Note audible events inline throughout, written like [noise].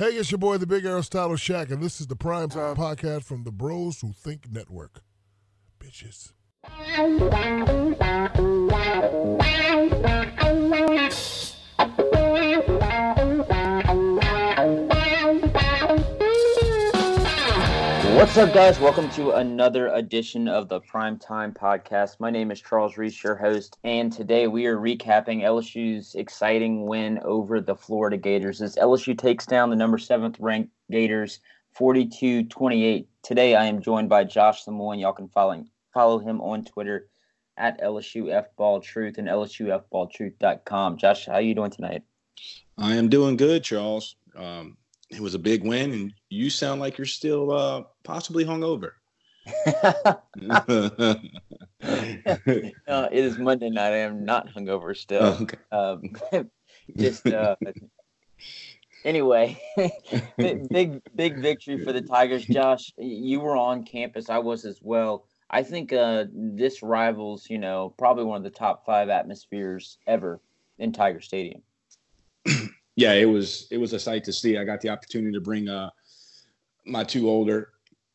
Hey, it's your boy, the Big Aristotle Shaq, and this is the Prime Time Podcast from the Bros Who Think Network. Bitches. What's up, guys? Welcome to another edition of the Prime Time Podcast. My name is Charles Reese, your host, and today we are recapping LSU's exciting win over the Florida Gators as LSU takes down the number seventh ranked Gators 42 28. Today I am joined by Josh Samoin. Y'all can follow, follow him on Twitter at LSU Ball Truth and LSUFballtruth.com. Josh, how are you doing tonight? I am doing good, Charles. Um, it was a big win, and you sound like you're still uh, possibly hungover. [laughs] [laughs] uh, it is Monday night. I am not hungover still. Oh, okay. Um, [laughs] just uh, anyway, big big victory for the Tigers. Josh, you were on campus. I was as well. I think uh, this rivals, you know, probably one of the top five atmospheres ever in Tiger Stadium yeah, it was it was a sight to see. I got the opportunity to bring uh, my two older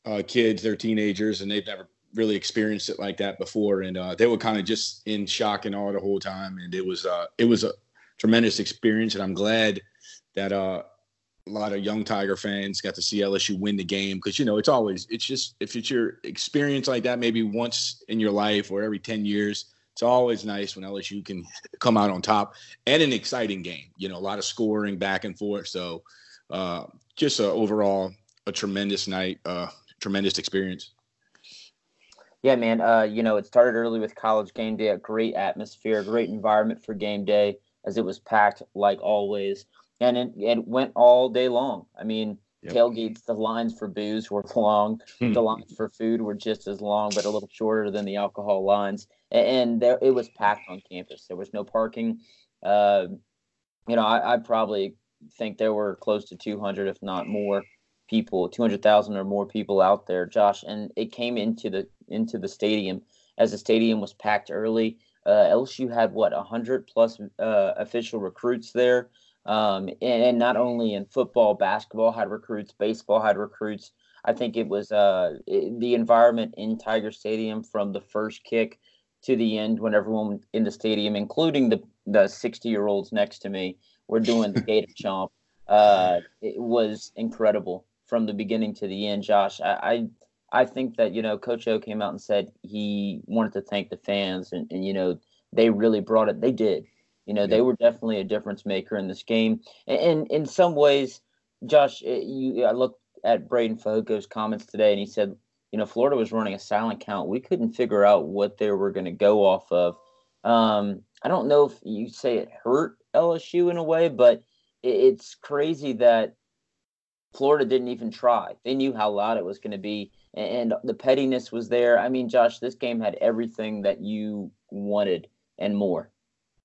uh, kids. They're teenagers, and they've never really experienced it like that before, and uh, they were kind of just in shock and awe the whole time. And it was uh, it was a tremendous experience, and I'm glad that uh, a lot of young Tiger fans got to see LSU win the game because you know it's always it's just if it's your experience like that maybe once in your life or every ten years it's always nice when LSU can come out on top and an exciting game. You know, a lot of scoring back and forth. So uh, just a, overall a tremendous night, uh, tremendous experience. Yeah, man. Uh, you know, it started early with college game day, a great atmosphere, great environment for game day as it was packed like always. And it, it went all day long. I mean, Yep. Tailgates, the lines for booze were [laughs] long. the hmm. lines for food were just as long, but a little shorter than the alcohol lines. And there, it was packed on campus. There was no parking. Uh, you know, I, I, probably think there were close to 200, if not more, people, 200,000 or more people out there, Josh. And it came into the into the stadium as the stadium was packed early. Uh, LSU had what 100 plus uh, official recruits there. Um, and, and, not only in football, basketball had recruits, baseball had recruits. I think it was uh, it, the environment in Tiger Stadium from the first kick to the end when everyone in the stadium, including the the 60 year olds next to me, were doing the [laughs] Gator Chomp. Uh, it was incredible from the beginning to the end. Josh, I, I I think that you know Coach O came out and said he wanted to thank the fans, and, and you know they really brought it. They did. You know, yeah. they were definitely a difference maker in this game. And, in some ways, Josh, you I looked at Breiden Fehoko's comments today, and he said, you know, Florida was running a silent count. We couldn't figure out what they were going to go off of. Um, I don't know if you say it hurt LSU in a way, but it's crazy that Florida didn't even try. They knew how loud it was going to be, and the pettiness was there. I mean, Josh, this game had everything that you wanted and more.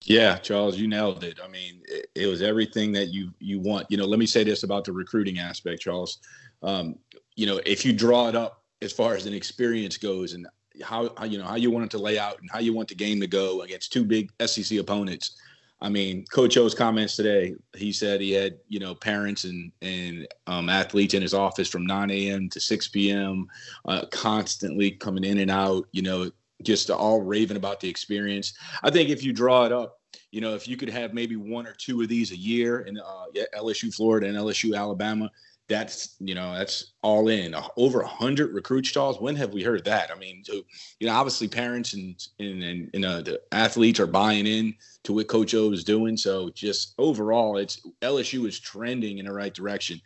Yeah, Charles, you nailed it. I mean, it, it, was everything that you you want. You know, let me say this about the recruiting aspect, Charles. Um, you know, if you draw it up as far as an experience goes, and how, how you know how you want it to lay out and how you want the game to go against two big SEC opponents. I mean, Coach O's comments today. He said he had you know parents and and um, athletes in his office from 9 a.m. to 6 p.m. Uh, constantly coming in and out. You know, just all raving about the experience. I think if you draw it up, you know, if you could have maybe one or two of these a year in uh, LSU Florida and LSU Alabama, that's you know that's all in over a hundred recruit stalls. When have we heard that? I mean, so you know, obviously parents and and and, and uh, the athletes are buying in to what Coach O is doing. So just overall, it's LSU is trending in the right direction.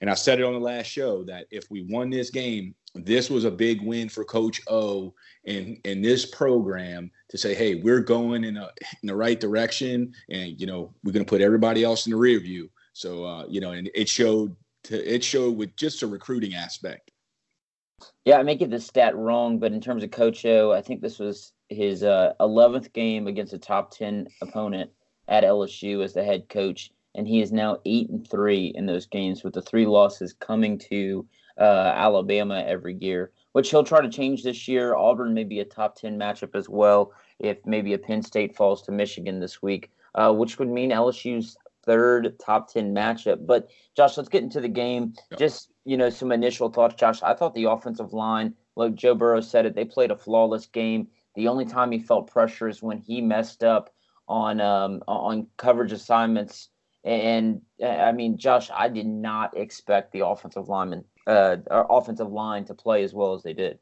And I said it on the last show that if we won this game, this was a big win for Coach O and in this program to say, hey, we're going in a in the right direction, and you know we're going to put everybody else in the rear view. So uh, you know, and it showed to, it showed with just a recruiting aspect. Yeah, I may get the stat wrong, but in terms of Coach O, I think this was his uh, 11th game against a top 10 opponent at LSU as the head coach, and he is now eight and three in those games, with the three losses coming to uh, Alabama every year, which he'll try to change this year. Auburn may be a top 10 matchup as well if maybe a Penn State falls to Michigan this week, uh, which would mean LSU's third top 10 matchup. But Josh, let's get into the game. Yep. Just, you know, some initial thoughts, Josh. I thought the offensive line, like Joe Burrow said it, they played a flawless game. The only time he felt pressure is when he messed up on um, on coverage assignments. And I mean, Josh, I did not expect the offensive lineman, uh, offensive line to play as well as they did.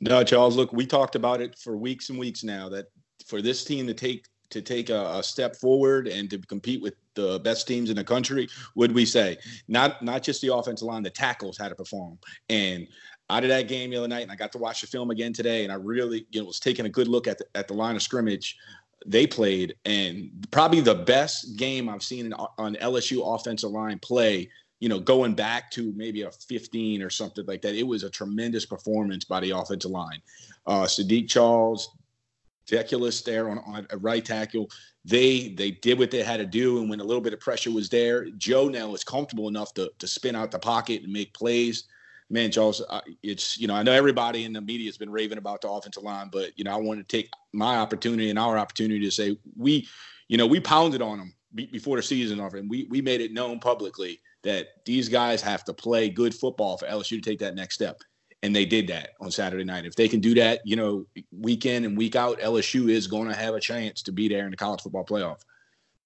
No, Charles. Look, we talked about it for weeks and weeks now. That for this team to take to take a, a, step forward and to compete with the best teams in the country, would we say not not just the offensive line, the tackles had to perform. And out of that game the other night, and I got to watch the film again today, and I really you know was taking a good look at the, at the line of scrimmage they played, and probably the best game I've seen on LSU offensive line play. You know, going back to maybe a 15 or something like that, it was a tremendous performance by the offensive line. Uh, Saahdiq Charles, Deculus there on, on a right tackle. They they did what they had to do, and when a little bit of pressure was there, Joe now is comfortable enough to to spin out the pocket and make plays. Man, Charles, it's you know I know everybody in the media has been raving about the offensive line, but you know I want to take my opportunity and our opportunity to say we, you know, we pounded on them before the season over, and we we made it known publicly that these guys have to play good football for LSU to take that next step and they did that on Saturday night. If they can do that, you know, week in and week out, LSU is going to have a chance to be there in the college football playoff.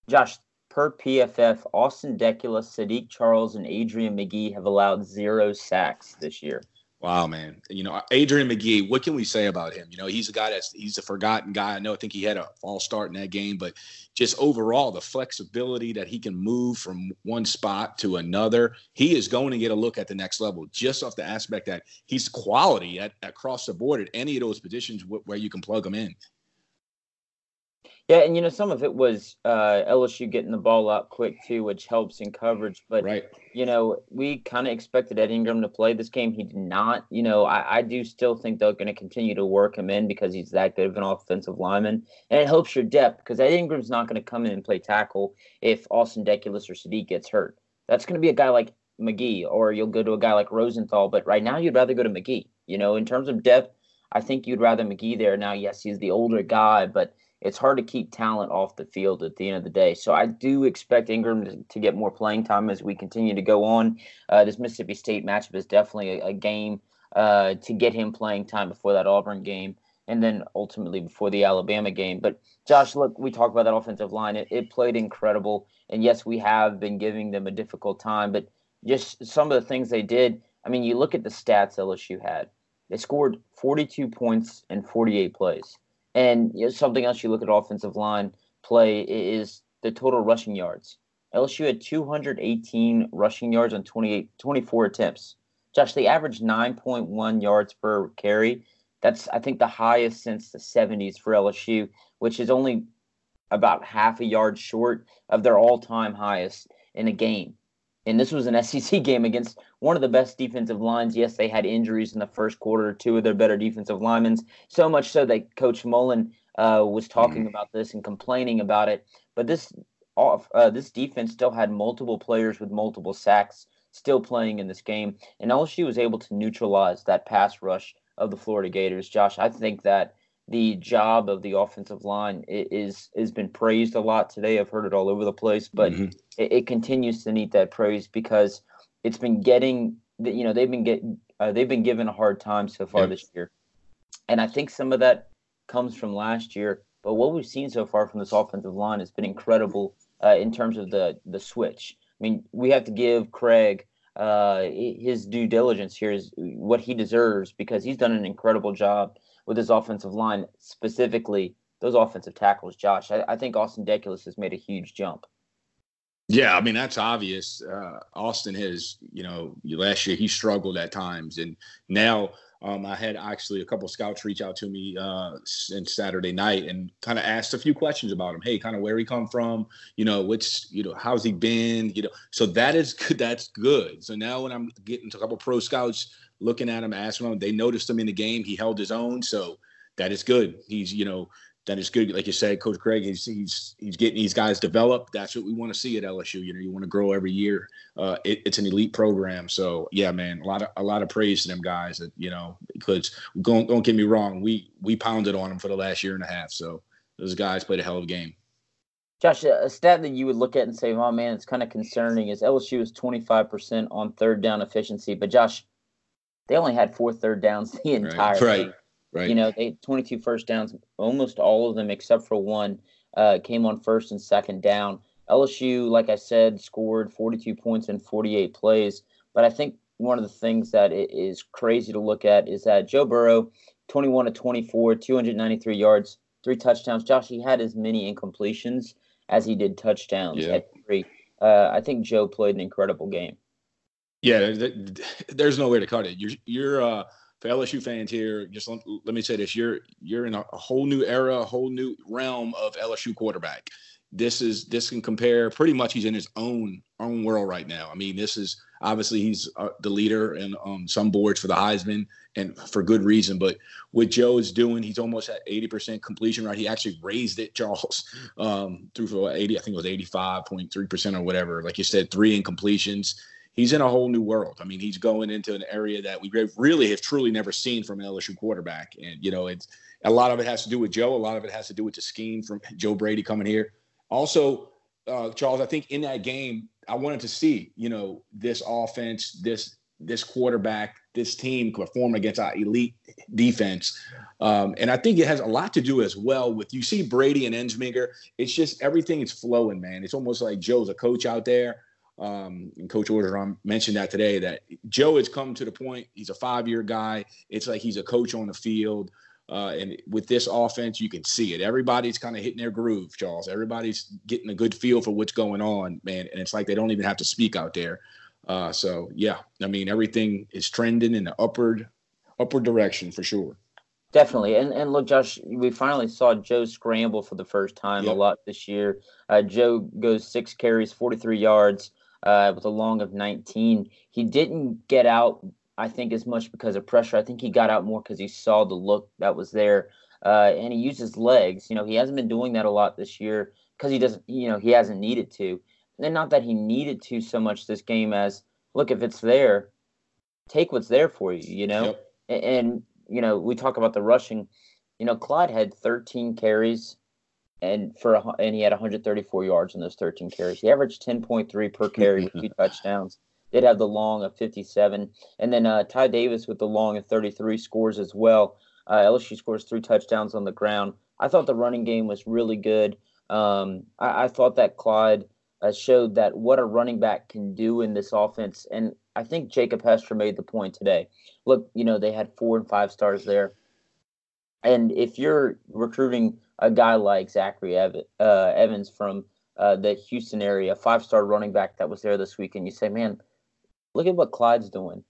Josh, per PFF, Austin Deculus, Saahdiq Charles, and Adrian Magee have allowed zero sacks this year. Wow, man. You know, Adrian Magee, what can we say about him? You know, he's a guy that's he's a forgotten guy. I know I think he had a false start in that game, but just overall, the flexibility that he can move from one spot to another, he is going to get a look at the next level just off the aspect that he's quality at, across the board at any of those positions where you can plug him in. Yeah, and you know some of it was uh, LSU getting the ball out quick too, which helps in coverage. But right. you know, we kind of expected Ed Ingram to play this game. He did not. You know, I, I do still think they're going to continue to work him in because he's that good of an offensive lineman, and it helps your depth because Ed Ingram's not going to come in and play tackle if Austin Deculus or Saahdiq gets hurt. That's going to be a guy like Magee, or you'll go to a guy like Rosenthal. But right now, you'd rather go to Magee. You know, in terms of depth, I think you'd rather Magee there. Now, yes, he's the older guy, but it's hard to keep talent off the field at the end of the day. So I do expect Ingram to, to get more playing time as we continue to go on. Uh, this Mississippi State matchup is definitely a, a game uh, to get him playing time before that Auburn game and then ultimately before the Alabama game. But Josh, look, we talked about that offensive line. It, it played incredible. And yes, we have been giving them a difficult time, but just some of the things they did. I mean, you look at the stats LSU had. They scored 42 points in 48 plays. And you know, something else you look at offensive line play is the total rushing yards. LSU had 218 rushing yards on 28, 24 attempts. Josh, they averaged 9.1 yards per carry. That's, I think, the highest since the 70s for LSU, which is only about half a yard short of their all time highest in a game and this was an [laughs] SEC game against one of the best defensive lines. Yes, they had injuries in the first quarter, two of their better defensive linemen, so much so that Coach Mullen uh, was talking mm. about this and complaining about it. But this off, uh, this defense still had multiple players with multiple sacks still playing in this game, and LSU was able to neutralize that pass rush of the Florida Gators. Josh, I think that the job of the offensive line is has been praised a lot today. I've heard it all over the place, but mm-hmm. it, it, continues to need that praise because it's been getting you know they've been getting uh, they've been given a hard time so far this year, and I think some of that comes from last year. But what we've seen so far from this offensive line has been incredible uh, in terms of the the switch. I mean, we have to give Cregg uh, his due diligence here is what he deserves because he's done an incredible job with his offensive line, specifically those offensive tackles. Josh, I, I think Austin Deculus has made a huge jump. Yeah, I mean that's obvious. Uh, Austin has, you know, last year he struggled at times, and now um, I had actually a couple scouts reach out to me uh, since Saturday night and kind of asked a few questions about him. Hey, kind of where he come from, you know, what's, you know, how's he been, you know. So that is good. That's good. So now when I'm getting to a couple pro scouts looking at him, asking him, they noticed him in the game. He held his own. So that is good. He's, you know, that is good. Like you said, Coach Cregg, he's he's he's getting these guys developed. That's what we want to see at LSU. You know, you want to grow every year. Uh, it, it's an elite program. So yeah, man, a lot of a lot of praise to them guys. That you know, because don't don't get me wrong, we we pounded on them for the last year and a half. So those guys played a hell of a game. Josh, a stat that you would look at and say, "Oh man, it's kind of concerning," is LSU is 25% on third down efficiency, but Josh, they only had four third downs [laughs] the entire right. Right. game. Right. You know, they had 22 first downs. Almost all of them, except for one, uh, came on first and second down. LSU, like I said, scored 42 points in 48 plays. But I think one of the things that is crazy to look at is that Joe Burrow, 21 to 24, 293 yards, three touchdowns. Josh, he had as many incompletions as he did touchdowns Yeah. at three. Uh, I think Joe played an incredible game. Yeah, th- th- there's no way to cut it. You're you're uh for LSU fans here, just let, let me say this: you're you're in a, whole new era, a whole new realm of LSU quarterback. This is this can compare pretty much. He's in his own own world right now. I mean, this is obviously he's uh, the leader in um, some boards for the Heisman, and for good reason. But what Joe is doing, he's almost at 80% completion right. He actually raised it, Charles, um, through for 80. I think it was 85.3 percent or whatever. Like you said, three incompletions he's in a whole new world. I mean, he's going into an area that we really have truly never seen from an LSU quarterback. And, you know, it's a lot of it has to do with Joe. A lot of it has to do with the scheme from Joe Brady coming here. Also, uh, Charles, I think in that game, I wanted to see, you know, this offense, this this quarterback, this team perform against our elite defense. Um, and I think it has a lot to do as well with you see Brady and Ensminger. It's just everything is flowing, man. It's almost like Joe's a coach out there. Um, and Coach Orgeron mentioned that today that Joe has come to the point. He's a five-year guy. It's like he's a coach on the field. Uh, and with this offense, you can see it. Everybody's kind of hitting their groove, Charles. Everybody's getting a good feel for what's going on, man. And it's like they don't even have to speak out there. Uh, so yeah, I mean everything is trending in the upward upward direction for sure. Definitely, and and look, Josh, we finally saw Joe scramble for the first time Yep. a lot this year. Uh, Joe goes six carries, 43 yards, uh, with a long of 19. He didn't get out, I think, as much because of pressure. I think he got out more because he saw the look that was there, uh, and he used his legs. You know, he hasn't been doing that a lot this year because he doesn't. You know, he hasn't needed to, and not that he needed to so much this game as look if it's there, take what's there for you. You know. Yep. A- and you know we talk about the rushing you know clyde had 13 carries and for a, and he had 134 yards in those 13 carries. He averaged 10.3 per carry with two [laughs] touchdowns. Did have the long of 57 and then uh, ty davis with the long of 33 scores as well. Uh, lsu scores three touchdowns on the ground. I thought the running game was really good. Um, I, I thought that clyde uh, showed that what a running back can do in this offense. And i think jacob hester made the point today. Look, you know, they had four and five stars there. And if you're recruiting a guy like Zachary Ev- uh, Evans from uh, the Houston area, five star running back that was there this week, and you say, man, look at what Clyde's doing.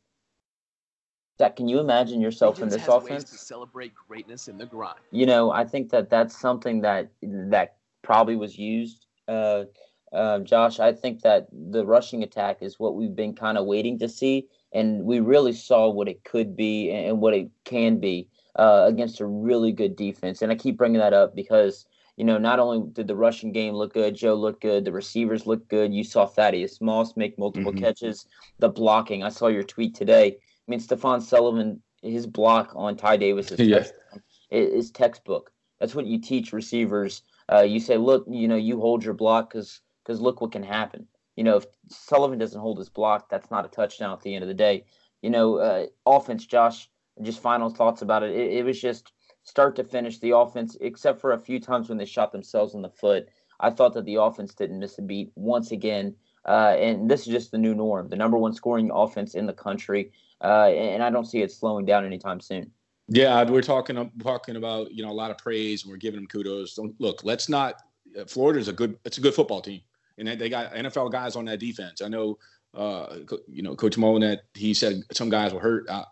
Zach, can you imagine yourself in this ways to offense? celebrate greatness in the grind. You know, I think that that's something that that probably was used. Uh, uh, Josh, I think that the rushing attack is what we've been kind of waiting to see, and we really saw what it could be and what it can be uh, against a really good defense. And I keep bringing that up because you know not only did the rushing game look good, Joe looked good, the receivers looked good. You saw Thaddeus Moss make multiple Mhm. catches. The blocking, I saw your tweet today. I mean, Stephon Sullivan, his block on Ty Davis is [laughs] Yeah. is textbook. That's what you teach receivers. Uh, you say, look, you know, you hold your block because because look what can happen. You know, if Sullivan doesn't hold his block, that's not a touchdown at the end of the day. You know, uh, offense, Josh. Just final thoughts about it. it. It was just start to finish the offense, except for a few times when they shot themselves in the foot. I thought that the offense didn't miss a beat once again. Uh, and this is just the new norm, the number one scoring offense in the country. Uh, and I don't see it slowing down anytime soon. Yeah, we're talking talking about you know a lot of praise and we're giving them kudos. Don't look. Let's not. uh, Florida's a good. It's a good football team, and they- they got NFL guys on that defense. I know. Uh, you know, Coach Mullen that he said some guys were hurt. Uh,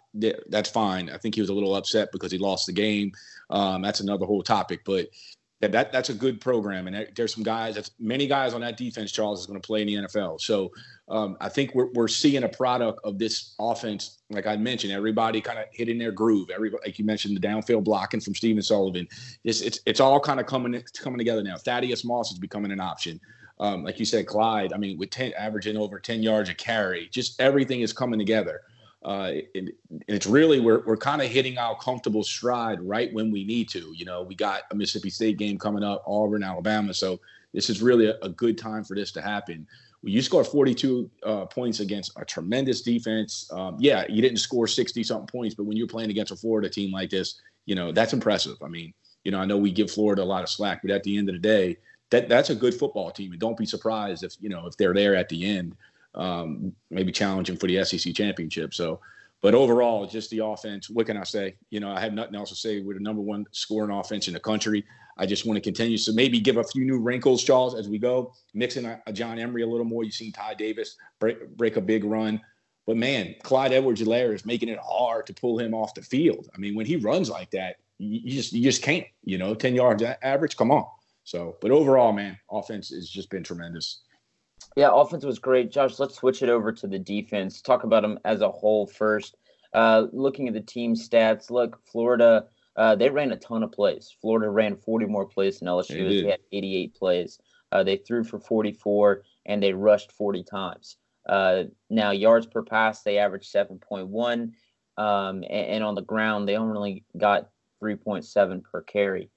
that's fine. I think he was a little upset because he lost the game. Um, that's another whole topic, but that, that that's a good program, and there- there's some guys. That's many guys on that defense. Charles is going to play in the NFL. So um, I think we're we're seeing a product of this offense. Like I mentioned, everybody kind of hitting their groove. Everybody, like you mentioned, the downfield blocking from Steven Sullivan. It's it's it's all kind of coming coming together now. Thaddeus Moss is becoming an option. Um, like you said, Clyde. I mean, with ten averaging over ten yards a carry, just everything is coming together. Uh, and, it's really we're we're kind of hitting our comfortable stride right when we need to. You know, we got a Mississippi State game coming up, Auburn, Alabama, so this is really a, a good time for this to happen. You scored 42 uh, points against a tremendous defense. Um, yeah, you didn't score 60 something points, but when you're playing against a Florida team like this, you know that's impressive. I mean, you know, I know we give Florida a lot of slack, but at the end of the day, that that's a good football team, and don't be surprised if you know if they're there at the end, um, maybe challenging for the SEC championship. So, but overall, just the offense. What can I say? You know, I have nothing else to say. We're the number one scoring offense in the country. I just want to continue. So maybe give a few new wrinkles, Charles, as we go, mixing a, a John Emery a little more. You've seen Ty Davis break, break a big run. But man, Clyde Edwards-Helaire is making it hard to pull him off the field. I mean, when he runs like that, you, just you just can't. You know, ten yards average. Come on. So, but overall, man, offense has just been tremendous. Yeah, offense was great. Josh, let's switch it over to the defense. Talk about them as a whole first. Uh, looking at the team stats, look, Florida, uh, they ran a ton of plays. Florida ran 40 more plays than LSU. They, they had 88 plays. Uh, they threw for 44 and they rushed 40 times. Uh, now, yards per pass, they averaged 7.1. Um, and, and, on the ground, they only got 3.7 per carry.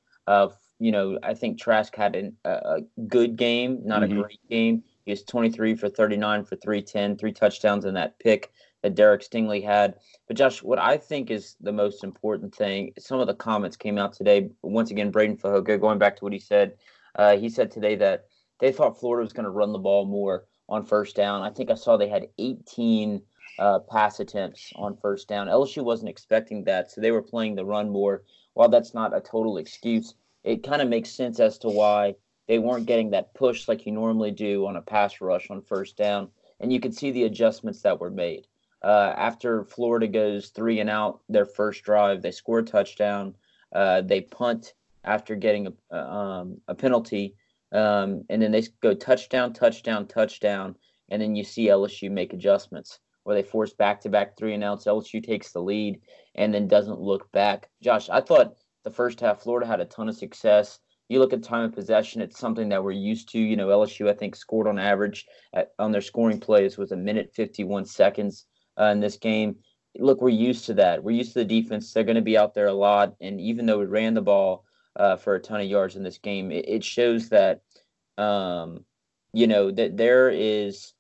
You know, I think Trask had an, a good game, not mm-hmm. a great game. He was 23 for 39 for 310, three touchdowns in that pick that Derek Stingley had. But Josh, what I think is the most important thing, some of the comments came out today. Once again, Breiden Fehoko, going back to what he said, uh, he said today that they thought Florida was going to run the ball more on first down. I think I saw they had 18 uh, pass attempts on first down. LSU wasn't expecting that, so they were playing the run more. While that's not a total excuse, it kind of makes sense as to why they weren't getting that push like you normally do on a pass rush on first down. And you can see the adjustments that were made. Uh, after Florida goes three and out their first drive, they score a touchdown. Uh, they punt after getting a, um, a penalty. Um, and then they go touchdown, touchdown, touchdown. And then you see LSU make adjustments where they force back to back three and outs. LSU takes the lead and then doesn't look back. Josh, I thought the first half, Florida had a ton of success. You look at time of possession; it's something that we're used to. You know, LSU I think scored on average at, on their scoring plays was a minute fifty-one seconds uh, in this game. Look, we're used to that. We're used to the defense. They're going to be out there a lot, and even though we ran the ball uh, for a ton of yards in this game, it, it shows that um, you know that there is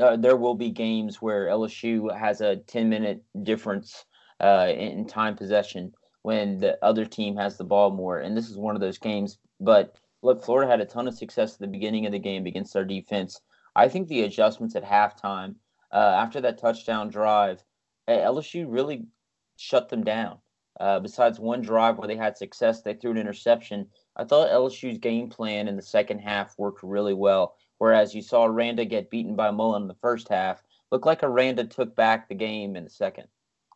uh, there will be games where LSU has a 10 minute difference uh, in time possession when the other team has the ball more. And this is one of those games. But look, Florida had a ton of success at the beginning of the game against our defense. I think the adjustments at halftime, uh, after that touchdown drive, LSU really shut them down. Uh, besides one drive where they had success, they threw an interception. I thought LSU's game plan in the second half worked really well. Whereas you saw Aranda get beaten by Mullen in the first half, looked like Aranda took back the game in the second.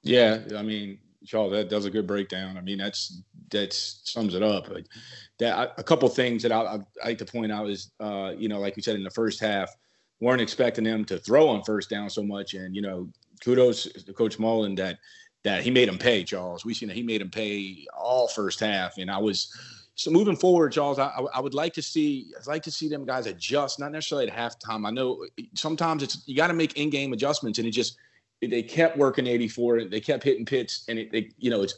Yeah, I mean, Charles, that does a good breakdown. I mean, that's that sums it up. That a couple things that I, I, like to point out is, uh, you know, like you said in the first half, weren't expecting them to throw on first down so much, and you know, kudos to Coach Mullen that that he made him pay. Charles, we seen that he made him pay all first half, and I was. So moving forward, Charles, I, I would like to see I'd like to see them guys adjust, not necessarily at halftime. I know sometimes it's you got to make in-game adjustments, and it just they kept working 84 they kept hitting pits and it, they, you know it's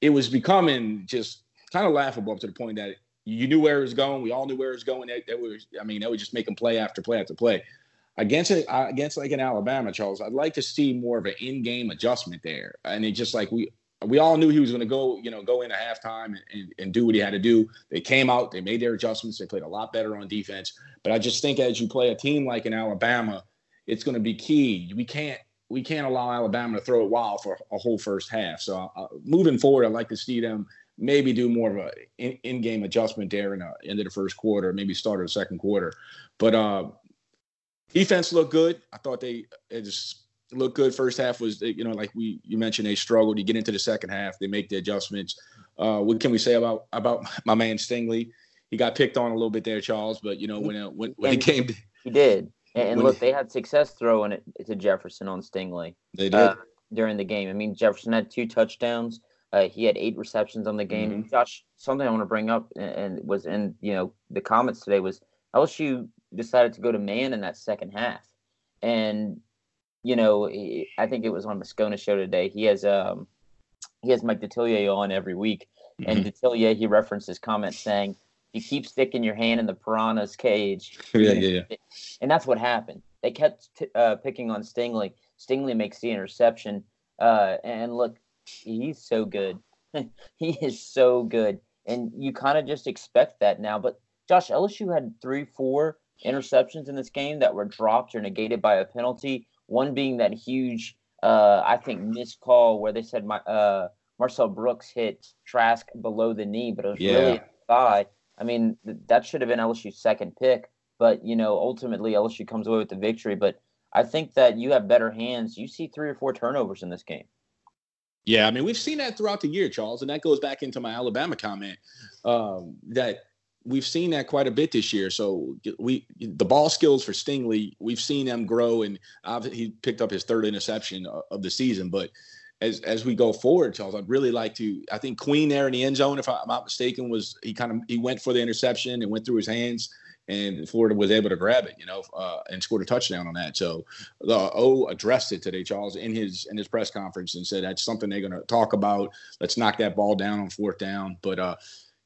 it was becoming just kind of laughable up to the point that you knew where it was going we all knew where it was going they, they were i mean they were just making play after play after play against it against like in alabama charles i'd like to see more of an in-game adjustment there and it just like we we all knew he was going to go, you know, go into halftime and, and, and, do what he had to do. They came out, they made their adjustments, they played a lot better on defense. But I just think as you play a team like in Alabama, it's going to be key. We can't we can't allow Alabama to throw it wild for a whole first half. So uh, moving forward, I'd like to see them maybe do more of a in, in-game adjustment there in the end of the first quarter, maybe start of the second quarter. But uh, defense looked good. I thought they it just looked good. First half was you know like we you mentioned they struggled. You get into the second half, they make the adjustments. Uh, what can we say about about my man Stingley? He got picked on a little bit there, Charles. But you know when uh, when when he came, he did. And, and look, they had success throwing it to Jefferson on Stingley. They did uh, during the game. I mean, Jefferson had two touchdowns. Uh, he had eight receptions on the game. Mm-hmm. Josh, something I want to bring up and, and, was in you know the comments today was LSU decided to go to man in that second half, and you know, I think it was on Moscona show today. He has um he has Mike Detillier on every week, mm-hmm. and Detillier he referenced his comment saying, "You keep sticking your hand in the piranha's cage." [laughs] yeah, yeah, yeah. And that's what happened. They kept t- uh, picking on Stingley. Stingley makes the interception, uh, and look, he's so good. [laughs] he is so good, and you kind of just expect that now. But Josh LSU had three, four interceptions in this game that were dropped or negated by a penalty. One being that huge, uh, I think, missed call where they said my uh, Marcel Brooks hit Trask below the knee, but it was yeah. really thigh. I mean, th- that should have been LSU's second pick, but you know, ultimately LSU comes away with the victory. But I think that you have better hands. You see three or four turnovers in this game. Yeah, I mean, we've seen that throughout the year, Charles, and that goes back into my Alabama comment um, that we've seen that quite a bit this year. So we the ball skills for Stingley, we've seen them grow, and he picked up his third interception of the season. But as as we go forward, Charles, I'd really like to. I think Queen there in the end zone, if I'm not mistaken, was he kind of he went for the interception and went through his hands, and Florida was able to grab it, you know, uh, and scored a touchdown on that. So the O addressed it today, Charles, in his in his press conference, and said that's something they're going to talk about. Let's knock that ball down on fourth down, but. uh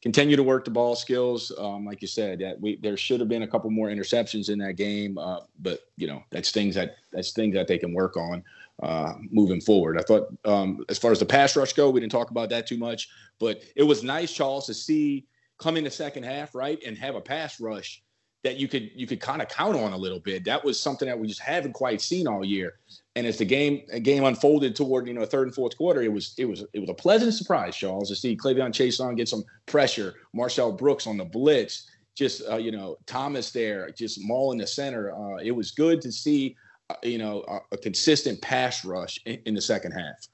continue to work the ball skills. Um, like you said, that we there should have been a couple more interceptions in that game, uh, but you know that's things that that's things that they can work on uh, moving forward. I thought um, as far as the pass rush go, we didn't talk about that too much, but it was nice, Charles, to see come in the second half right and have a pass rush that you could you could kind of count on a little bit. That was something that we just haven't quite seen all year. And as the game game unfolded toward you know third and fourth quarter, it was it was it was a pleasant surprise, Charles, to see K'Lavon Chaisson get some pressure, Marcel Brooks on the blitz, just uh, you know Thomas there, just mauling the center. Uh, it was good to see you know a, a, consistent pass rush in, in, the second half.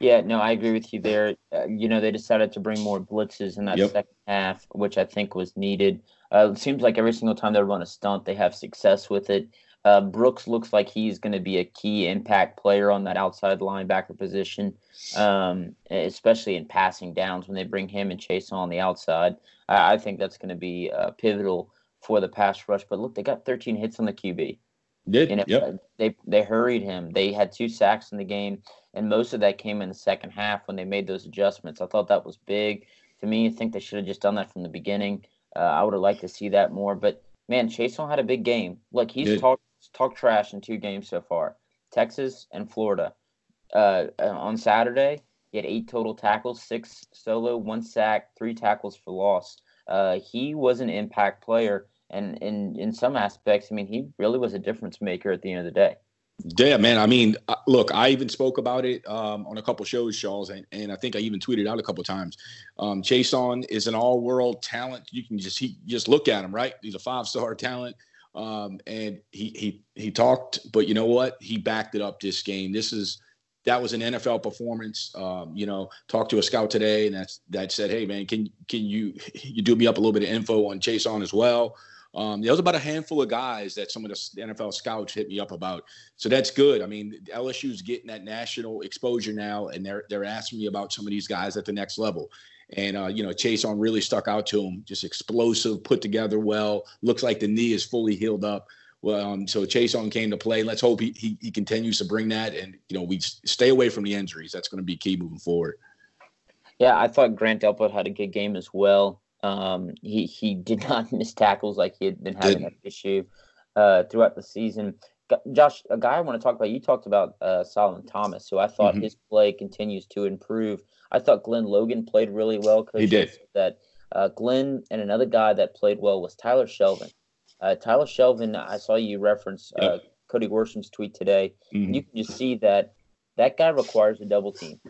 Yeah, no, I agree with you there. Uh, you know, they decided to bring more blitzes in that yep. second half, which I think was needed. Uh, it seems like every single time they run a stunt, they have success with it. Uh, Brooks looks like he's going to be a key impact player on that outside linebacker position, um, especially in passing downs when they bring him and Chase on the outside. I, I think that's going to be uh, pivotal for the pass rush. But look, they got 13 hits on the QB. Did you know, yep. they they hurried him. They had two sacks in the game, and most of that came in the second half when they made those adjustments. I thought that was big. To me, I think they should have just done that from the beginning. Uh, I would have liked to see that more. But man, Chaisson had a big game. Look, he's talked talk trash in two games so far, Texas and Florida. Uh, uh, on Saturday, he had eight total tackles, six solo, one sack, three tackles for loss. Uh, he was an impact player, and in in some aspects, I mean, he really was a difference maker at the end of the day. Yeah, man. I mean, uh, look, I even spoke about it um, on a couple shows, Charles, and, and I think I even tweeted out a couple times. Um, Chaisson is an all-world talent. You can just he just look at him, right? He's a five-star talent, um, and he he he talked, but you know what? He backed it up this game. This is that was an NFL performance. Um, you know, talked to a scout today, and that's that said, hey man, can can you [laughs] you do me up a little bit of info on Chaisson as well? Um, there was about a handful of guys that some of the NFL scouts hit me up about. So that's good. I mean, LSU's getting that national exposure now, and they're they're asking me about some of these guys at the next level. And uh, you know, Chaisson really stuck out to him. Just explosive, put together well. Looks like the knee is fully healed up. Well, um, so on came to play. Let's hope he, he he continues to bring that, and you know, we stay away from the injuries. That's going to be key moving forward. Yeah, I thought Grant Delpit had a good game as well. Um, he he did [laughs] not miss tackles like he had been having an issue uh, throughout the season. Josh, a guy I want to talk about. You talked about uh, Solomon Thomas, who I thought mm-hmm. his play continues to improve. I thought Glen Logan played really well. Coach he did. That uh, Glen and another guy that played well was Tyler Shelvin. Uh, Tyler Shelvin, I saw you reference uh, yep. Cody Worsham's tweet today. Mm-hmm. You can just see that that guy requires a double team.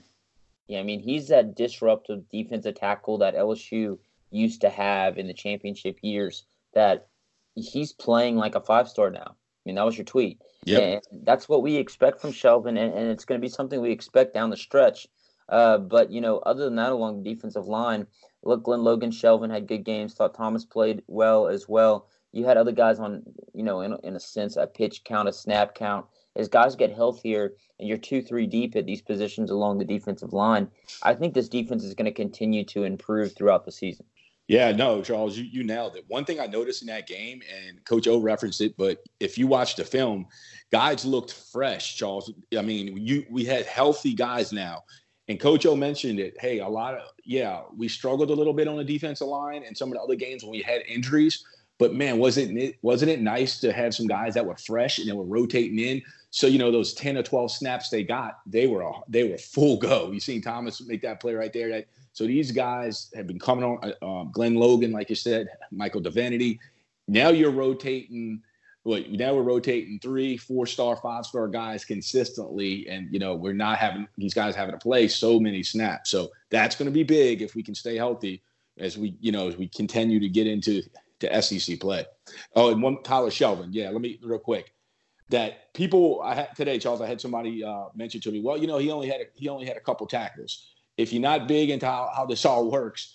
Yeah, I mean he's that disruptive defensive tackle that LSU used to have in the championship years that he's playing like a five star now. I mean, that was your tweet. Yeah. That's what we expect from Shelvin, and, and it's going to be something we expect down the stretch. Uh, but, you know, other than that, along the defensive line, look, Glen Logan, Shelvin had good games. Thought Thomas played well as well. You had other guys on, you know, in, in a sense, a pitch count, a snap count. As guys get healthier and you're two, three deep at these positions along the defensive line, I think this defense is going to continue to improve throughout the season. Yeah, no, Charles, you, you nailed it. One thing I noticed in that game, and Coach O referenced it, but if you watch the film, guys looked fresh, Charles. I mean, you we had healthy guys now. And Coach O mentioned it. Hey, a lot of yeah, we struggled a little bit on the defensive line and some of the other games when we had injuries. But man, wasn't it wasn't it nice to have some guys that were fresh and they were rotating in? So you know those ten or twelve snaps they got, they were all, they were full go. You seen Thomas make that play right there. That so these guys have been coming on. Uh, um, Glen Logan, like you said, Michael Divinity. Now you're rotating. What now we're rotating three, four star, five star guys consistently, and you know we're not having these guys having to play so many snaps. So that's going to be big if we can stay healthy as we you know as we continue to get into to SEC play. Oh, and one Tyler Shelvin. Yeah, let me real quick. That people I had today, Charles. I had somebody uh, mention to me. Well, you know, he only had a, he only had a couple tackles if you're not big into how, how this all works,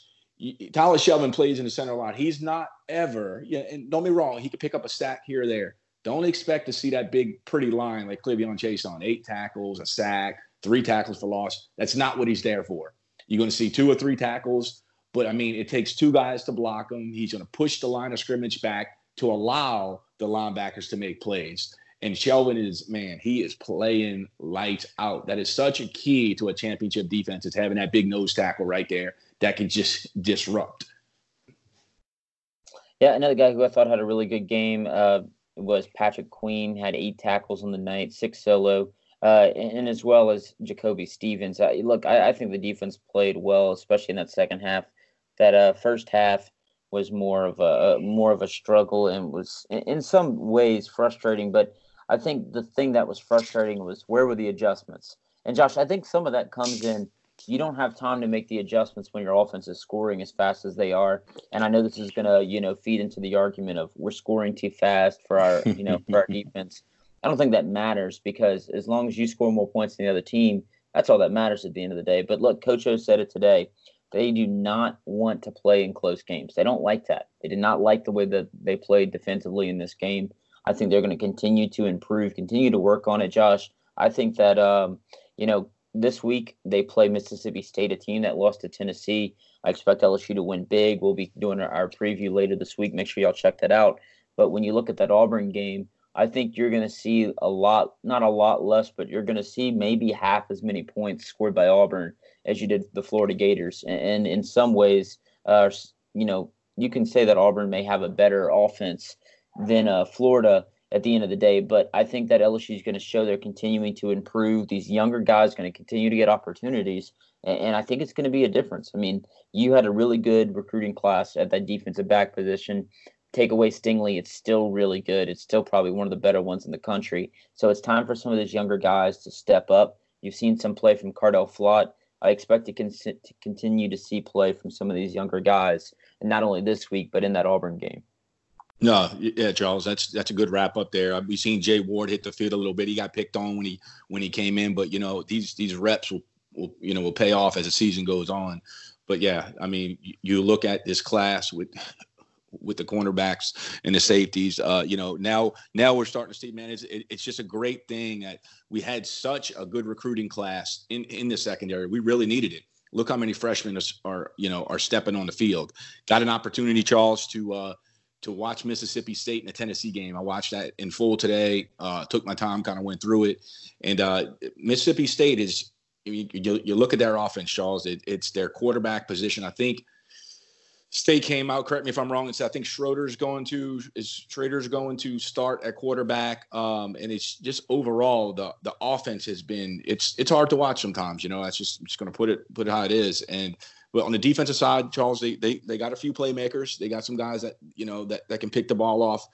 Tyler Shelvin plays in the center line. He's not ever, yeah, and don't be wrong, he could pick up a sack here or there. Don't expect to see that big, pretty line like K'Lavon Chaisson eight tackles, a sack, three tackles for loss. That's not what he's there for. You're going to see two or three tackles, but I mean, it takes two guys to block him. He's going to push the line of scrimmage back to allow the linebackers to make plays. And Shelvin is, man, he is playing lights out. That is such a key to a championship defense is having that big nose tackle right there that can just disrupt. Yeah, another guy who I thought had a really good game uh, was Patrick Queen, had eight tackles on the night, six solo, uh, and, as well as Jacoby Stevens. Uh, look, I, I, think the defense played well, especially in that second half. That uh, first half was more of a more of a struggle and was in some ways frustrating, but I think the thing that was frustrating was where were the adjustments? And Josh, I think some of that comes in you don't have time to make the adjustments when your offense is scoring as fast as they are. And I know this is going to, you know, feed into the argument of we're scoring too fast for our, you know, for our [laughs] defense. I don't think that matters because as long as you score more points than the other team, that's all that matters at the end of the day. But look, Coach O said it today. They do not want to play in close games. They don't like that. They did not like the way that they played defensively in this game. I think they're going to continue to improve, continue to work on it, Josh. I think that um, you know this week they play Mississippi State, a team that lost to Tennessee. I expect LSU to win big. We'll be doing our, preview later this week. Make sure y'all check that out. But when you look at that Auburn game, I think you're going to see a lot, not a lot less, but you're going to see maybe half as many points scored by Auburn as you did the Florida Gators. And, and in some ways, uh, you know, you can say that Auburn may have a better offense than uh, Florida at the end of the day. But I think that LSU is going to show they're continuing to improve. These younger guys going to continue to get opportunities, and, and I think it's going to be a difference. I mean, you had a really good recruiting class at that defensive back position. Take away Stingley, it's still really good. It's still probably one of the better ones in the country. So it's time for some of these younger guys to step up. You've seen some play from Cordale Flott. I expect to, con- to continue to see play from some of these younger guys, and not only this week, but in that Auburn game. No, yeah, Charles, that's that's a good wrap up there. We've seen Jay Ward hit the field a little bit. He got picked on when he when he came in, but you know these these reps will, will you know will pay off as the season goes on. But yeah, I mean, you look at this class with with the cornerbacks and the safeties. Uh, you know, now now we're starting to see, man, it's it, it's just a great thing that we had such a good recruiting class in in the secondary. We really needed it. Look how many freshmen are, are you know are stepping on the field. Got an opportunity, Charles, to uh, to watch Mississippi State in a Tennessee game. I watched that in full today. Uh, took my time, kind of went through it, and uh, Mississippi State is. You, you, you, look at their offense, Charles. It, it's their quarterback position. I think State came out. Correct me if I'm wrong. And said I think Schroeder's going to is Shrader's going to start at quarterback. Um, and it's just overall the the offense has been it's it's hard to watch sometimes. You know, that's just I'm just going to put it put it how it is. And but on the defensive side, Charles, they they they got a few playmakers. They got some guys that you know that that can pick the ball off.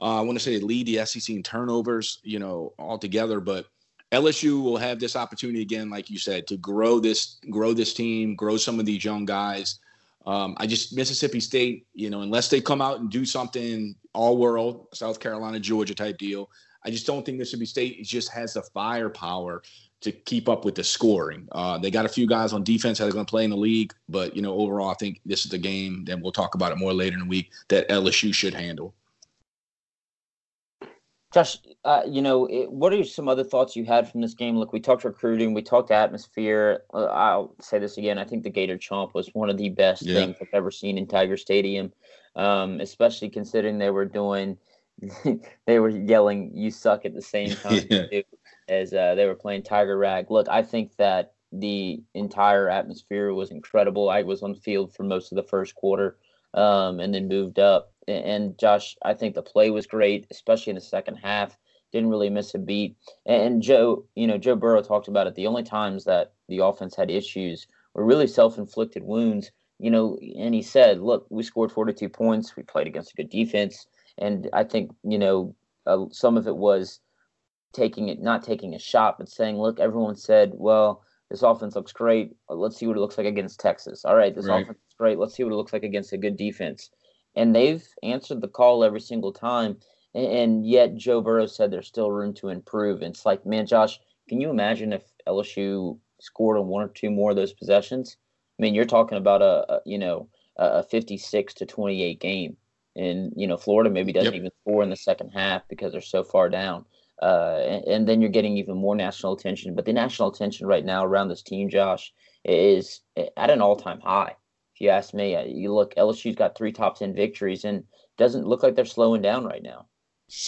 Uh, I want to say they lead the SEC in turnovers, you know, altogether. But LSU will have this opportunity again, like you said, to grow this grow this team, grow some of these young guys. Um, I just Mississippi State, you know, unless they come out and do something all world, South Carolina, Georgia type deal, I just don't think Mississippi State just has the firepower to keep up with the scoring. Uh, they got a few guys on defense that are going to play in the league, but you know, overall, I think this is the game. Then we'll talk about it more later in the week that LSU should handle. Josh, uh, you know, it, what are some other thoughts you had from this game? Look, we talked recruiting, we talked atmosphere. Uh, I'll say this again. I think the Gator Chomp was one of the best yeah. things I've ever seen in Tiger Stadium, um, especially considering they were doing, [laughs] they were yelling "You suck" at the same time [laughs] yeah. As uh, they were playing Tiger Rag. Look, I think that the entire atmosphere was incredible. I was on the field for most of the first quarter, um, and then moved up and Josh, I think the play was great, especially in the second half. Didn't really miss a beat. And Joe, you know, Joe Burrow talked about it. The only times that the offense had issues were really self-inflicted wounds. You know, and he said, "Look, we scored 42 points. We played against a good defense, and I think you know uh, some of it was taking it, not taking a shot, but saying, look, everyone said, well." This offense looks great. Let's see what it looks like against Texas. All right, this right. offense is great. Let's see what it looks like against a good defense and they've answered the call every single time. And yet Joe Burrow said there's still room to improve. And it's like, man, Josh, can you imagine if LSU scored on one or two more of those possessions? I mean, you're talking about a, a you know a 56 to 28 game, and you know Florida maybe doesn't yep. even score in the second half because they're so far down. Uh, and, and, then you're getting even more national attention. But the national attention right now around this team, Josh, is at an all-time high if you ask me. Uh, you look, LSU's got three top 10 victories and doesn't look like they're slowing down right now.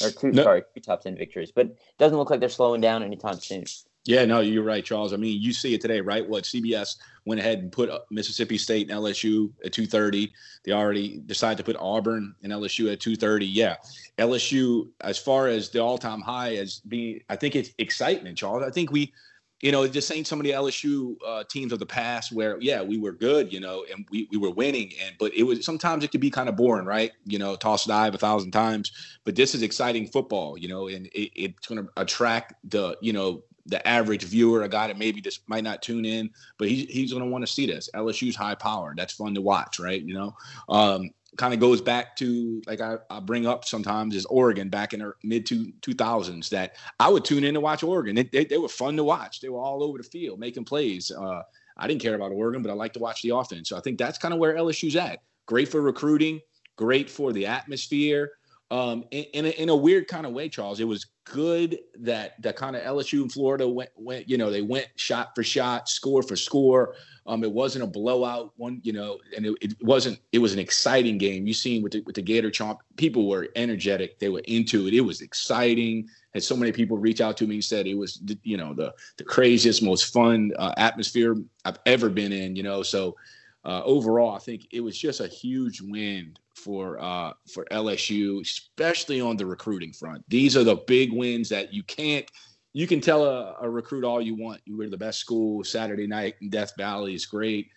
Or two, no. sorry, two top 10 victories, but doesn't look like they're slowing down anytime soon. Yeah, no, you're right, Charles. I mean, you see it today, right? What CBS went ahead and put Mississippi State and LSU at 2:30. They already decided to put Auburn and LSU at 2:30. Yeah, LSU, as far as the all-time high as being, I think it's excitement, Charles. I think we you know, just ain't some of the LSU uh, teams of the past where, yeah, we were good, you know, and we, we were winning. And but it was sometimes it could be kind of boring, right? You know, toss dive a thousand times. But this is exciting football, you know, and it, it's going to attract the, you know, the average viewer, a guy that maybe just might not tune in, but he, he's going to want to see this. LSU's high power. That's fun to watch, right? You know, um, kind of goes back to like I, I, bring up sometimes is Oregon back in the mid two two thousands that I would tune in to watch Oregon. They, they, they, were fun to watch. They were all over the field making plays. Uh, I didn't care about Oregon, but I like to watch the offense. So I think that's kind of where LSU's at. Great for recruiting, great for the atmosphere. Um, in, in a, in, a, weird kind of way, Charles, it was good that that kind of LSU and Florida went went you know they went shot for shot, score for score. Um, it wasn't a blowout one, you know, and it, it wasn't. It was an exciting game. You seen with the with the Gator Chomp, people were energetic. They were into it. It was exciting. Had so many people reach out to me and said it was you know the the craziest, most fun uh, atmosphere I've ever been in. You know, so uh, overall, I think it was just a huge win for uh, for LSU, especially on the recruiting front. These are the big wins that you can't. You can tell a, a recruit all you want. You were the best school. Saturday night in Death Valley is great,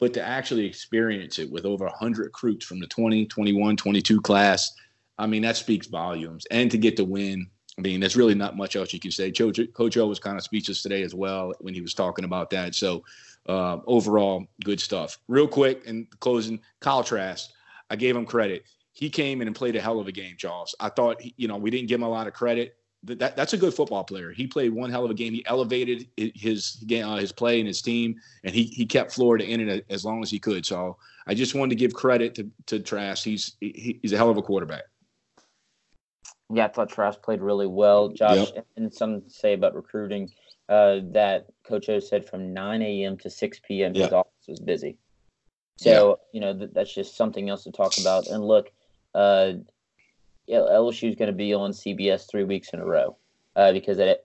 but to actually experience it with over 100 recruits from the 20, 21, 22 class, I mean that speaks volumes. And to get the win, I mean, there's really not much else you can say. Coach, Coach O was kind of speechless today as well when he was talking about that. So uh, overall, good stuff. Real quick in closing, Kyle Trask, I gave him credit. He came in and played a hell of a game, Charles. I thought, you know, we didn't give him a lot of credit. That, that that's a good football player. He played one hell of a game. He elevated his uh, his play and his team, and he he kept Florida in it as long as he could. So I just wanted to give credit to to Trask. He's he, he's a hell of a quarterback. Yeah, I thought Trask played really well. Josh, yep. and some say about recruiting uh, that Coach O said from 9 a.m. to 6 p.m. his office was busy. So yeah. you know th- that's just something else to talk about. And look, uh, LSU is going to be on CBS three weeks in a row uh, because that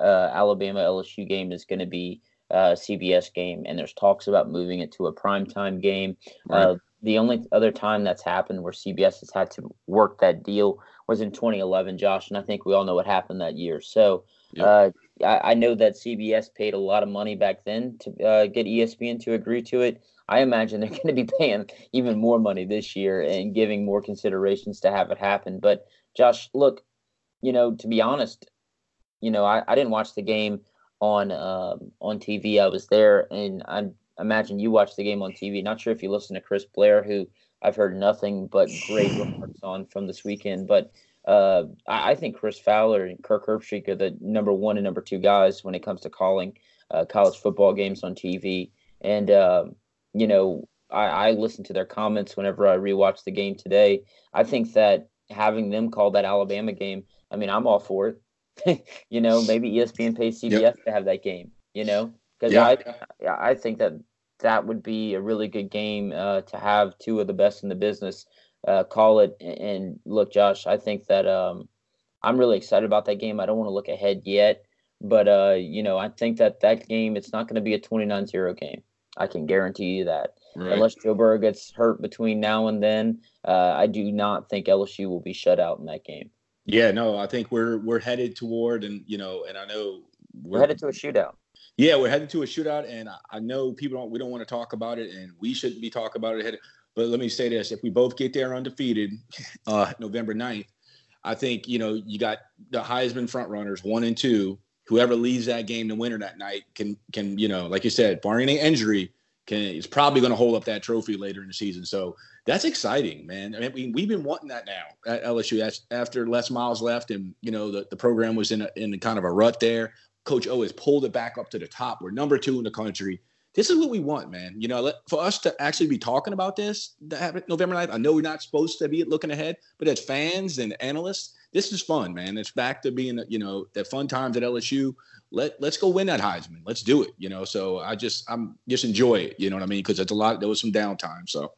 uh, Alabama LSU game is going to be a uh, CBS game, and there's talks about moving it to a primetime game. Right. Uh, the only other time that's happened where CBS has had to work that deal was in 2011, Josh, and I think we all know what happened that year. So yep. I, I, know that CBS paid a lot of money back then to uh, get ESPN to agree to it. I imagine they're [laughs] going to be paying even more money this year and giving more considerations to have it happen. But Josh, look, you know, to be honest, you know, I, I didn't watch the game on um, on TV. I was there, and I imagine you watched the game on TV. Not sure if you listened to Chris Blair, who I've heard nothing but great [laughs] remarks on from this weekend. But uh, I, I, think Chris Fowler and Kirk Herbstreit are the number one and number two guys when it comes to calling uh, college football games on TV. And um, you know, I, I listen to their comments whenever I rewatch the game today. I think that having them call that Alabama game I mean, I'm all for it. [laughs] you know, maybe ESPN pays CBS yep. to have that game. You know, because yeah. I I think that that would be a really good game uh, to have two of the best in the business uh, call it. And look, Josh, I think that um, I'm really excited about that game. I don't want to look ahead yet, but uh, you know, I think that that game it's not going to be a 29-0 game. I can guarantee you that. Right. Unless Joe Burrow gets hurt between now and then, uh, I do not think LSU will be shut out in that game. Yeah, no, I think we're we're headed toward, and you know, and I know we're, we're headed to a shootout. Yeah, we're headed to a shootout, and I know people don't. We don't want to talk about it, and we shouldn't be talking about it. But let me say this: if we both get there undefeated, [laughs] uh, November 9th, I think you know you got the Heisman front runners one and two. Whoever leads that game the winner that night can can you know, like you said, barring any injury, can is probably going to hold up that trophy later in the season. So that's exciting, man. I mean, we, have been wanting that now at LSU after Les Miles left, and you know the, the program was in a, in kind of a rut there. Coach O has pulled it back up to the top. We're number two in the country this is what we want, man. You know, for us to actually be talking about this November 9th, I know we're not supposed to be looking ahead, but as fans and analysts, this is fun, man. It's back to being, you know, that fun times at LSU. Let let's go win that Heisman. Let's do it. You know, so I just I'm just enjoy it. You know what I mean? Because it's a lot. There was some downtime, so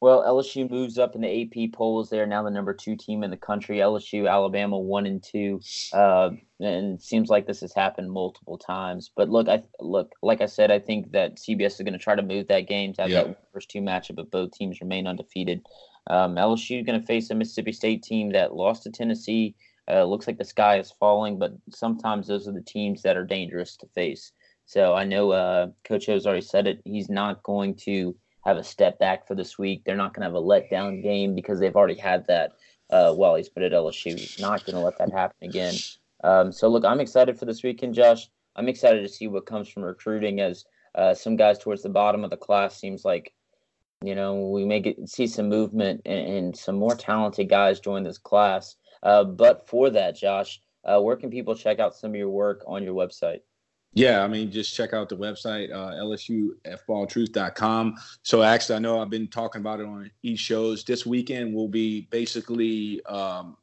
well, LSU moves up in the AP polls. They're now the number two team in the country. LSU, Alabama, one and two, uh, and seems like this has happened multiple times. But look, I look like I said, I think that CBS is going to try to move that game to have yeah. that first two matchup, but both teams remain undefeated. Um, LSU is going to face a Mississippi State team that lost to Tennessee. Uh, looks like the sky is falling, but sometimes those are the teams that are dangerous to face. So I know uh, Coach has already said it. He's not going to have a step back for this week. They're not going to have a letdown game because they've already had that uh, while he's been at LSU. He's not going to let that happen again. Um, so, look, I'm excited for this weekend, Josh. I'm excited to see what comes from recruiting as uh, some guys towards the bottom of the class seems like, you know, we may get, see some movement and, and some more talented guys join this class. Uh, but for that, Josh, uh, where can people check out some of your work on your website? Yeah, I mean, just check out the website, uh, lsufballtruth.com. So actually, I know I've been talking about it on each shows. This weekend, we'll be basically um,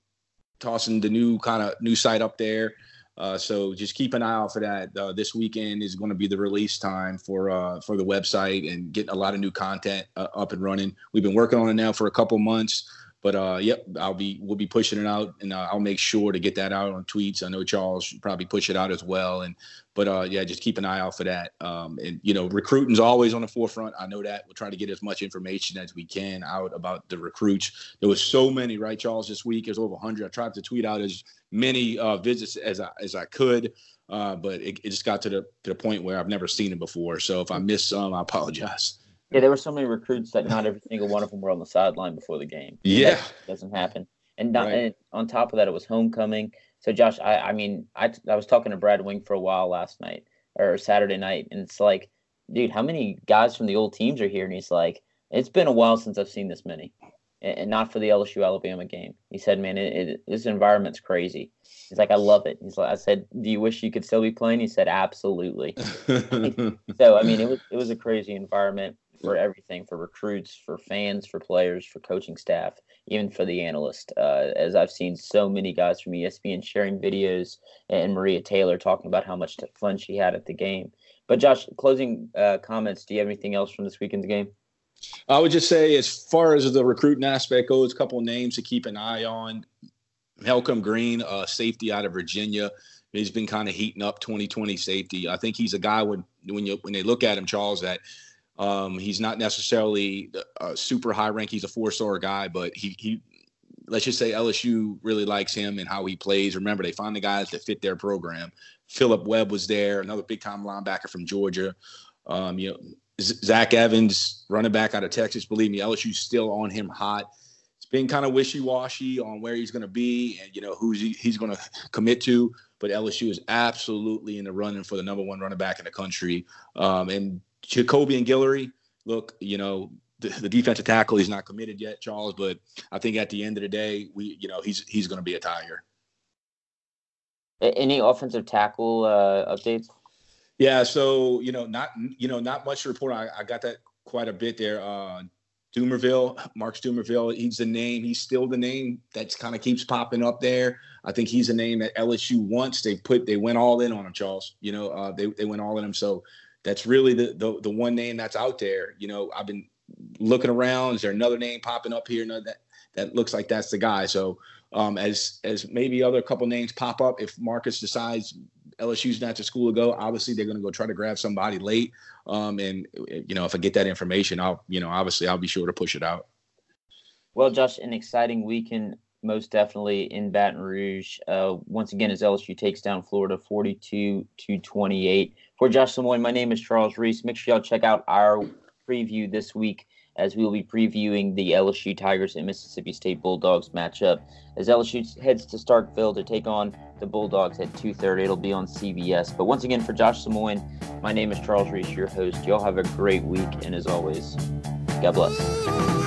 tossing the new kind of new site up there. Uh, so just keep an eye out for that. Uh, this weekend is going to be the release time for uh, for the website and getting a lot of new content uh, up and running. We've been working on it now for a couple months. But uh, yep, I'll be we'll be pushing it out, and uh, I'll make sure to get that out on tweets. I know Charles should probably push it out as well, and but uh, yeah, just keep an eye out for that. Um, and you know, recruiting's always on the forefront. I know that we'll try to get as much information as we can out about the recruits. There was so many, right, Charles? This week there's over 100. I tried to tweet out as many uh, visits as I as I could. Uh, but it, it, just got to the to the point where I've never seen it before. So if I missed some, I apologize. Yeah, there were so many recruits that not every single one of them were on the sideline before the game. Yeah, that doesn't happen. And, not, right. and on top of that, it was homecoming. So Josh, I, I mean, I, I was talking to Brad Wing for a while last night or Saturday night, and it's like, dude, how many guys from the old teams are here? And he's like, it's been a while since I've seen this many, and, not for the LSU Alabama game. He said, man, it, it, this environment's crazy. He's like, I love it. He's like, I said, do you wish you could still be playing? He said, absolutely. [laughs] so I mean, it was it was a crazy environment for everything for recruits, for fans, for players, for coaching staff, even for the analyst. Uh, as I've seen so many guys from ESPN sharing videos and Maria Taylor talking about how much fun she had at the game. But Josh, closing uh, comments. Do you have anything else from this weekend's game? I would just say, as far as the recruiting aspect goes, a couple names to keep an eye on. Malcolm Green, uh, safety out of Virginia. He's been kind of heating up 2020 safety. I think he's a guy when when you when they look at him, Charles, that um, he's not necessarily a super high rank. He's a four star guy, but he he let's just say LSU really likes him and how he plays. Remember, they find the guys that fit their program. Philip Webb was there, another big time linebacker from Georgia. Um, you know, Zach Evans, running back out of Texas. Believe me, LSU's still on him hot. It's been kind of wishy washy on where he's going to be and you know who's he, he's going to commit to. But LSU is absolutely in the running for the number one running back in the country. Um, and Jacobian Guillory, look, you know, the, the, defensive tackle, he's not committed yet, Charles, but I think at the end of the day, we, you know, he's he's going to be a tiger. Any offensive tackle uh, updates? Yeah, so you know, not you know, not much to report. I, I got that quite a bit there. Uh, Dumervil, Mark Dumervil, he's the name. He's still the name that's kind of keeps popping up there. I think he's a name that LSU wants. They put they went all in on him, Charles. You know, uh, they they went all in him. So that's really the, the the one name that's out there. You know, I've been looking around. Is there another name popping up here? No, that that looks like that's the guy. So um, as as maybe other couple names pop up, if Marcus decides LSU's not the school to go, obviously they're going to go try to grab somebody late. Um, and you know, if I get that information, I'll you know obviously I'll be sure to push it out. Well, Josh, an exciting weekend most definitely in Baton Rouge. Uh, once again, as LSU takes down Florida 42 to 28. For Josh Lemoyne, my name is Charles Reese. Make sure y'all check out our preview this week as we will be previewing the LSU Tigers and Mississippi State Bulldogs matchup. As LSU heads to Starkville to take on the Bulldogs at 2:30, it'll be on CBS. But once again, for Josh Lemoyne, my name is Charles Reese, your host. Y'all have a great week, and as always, God bless.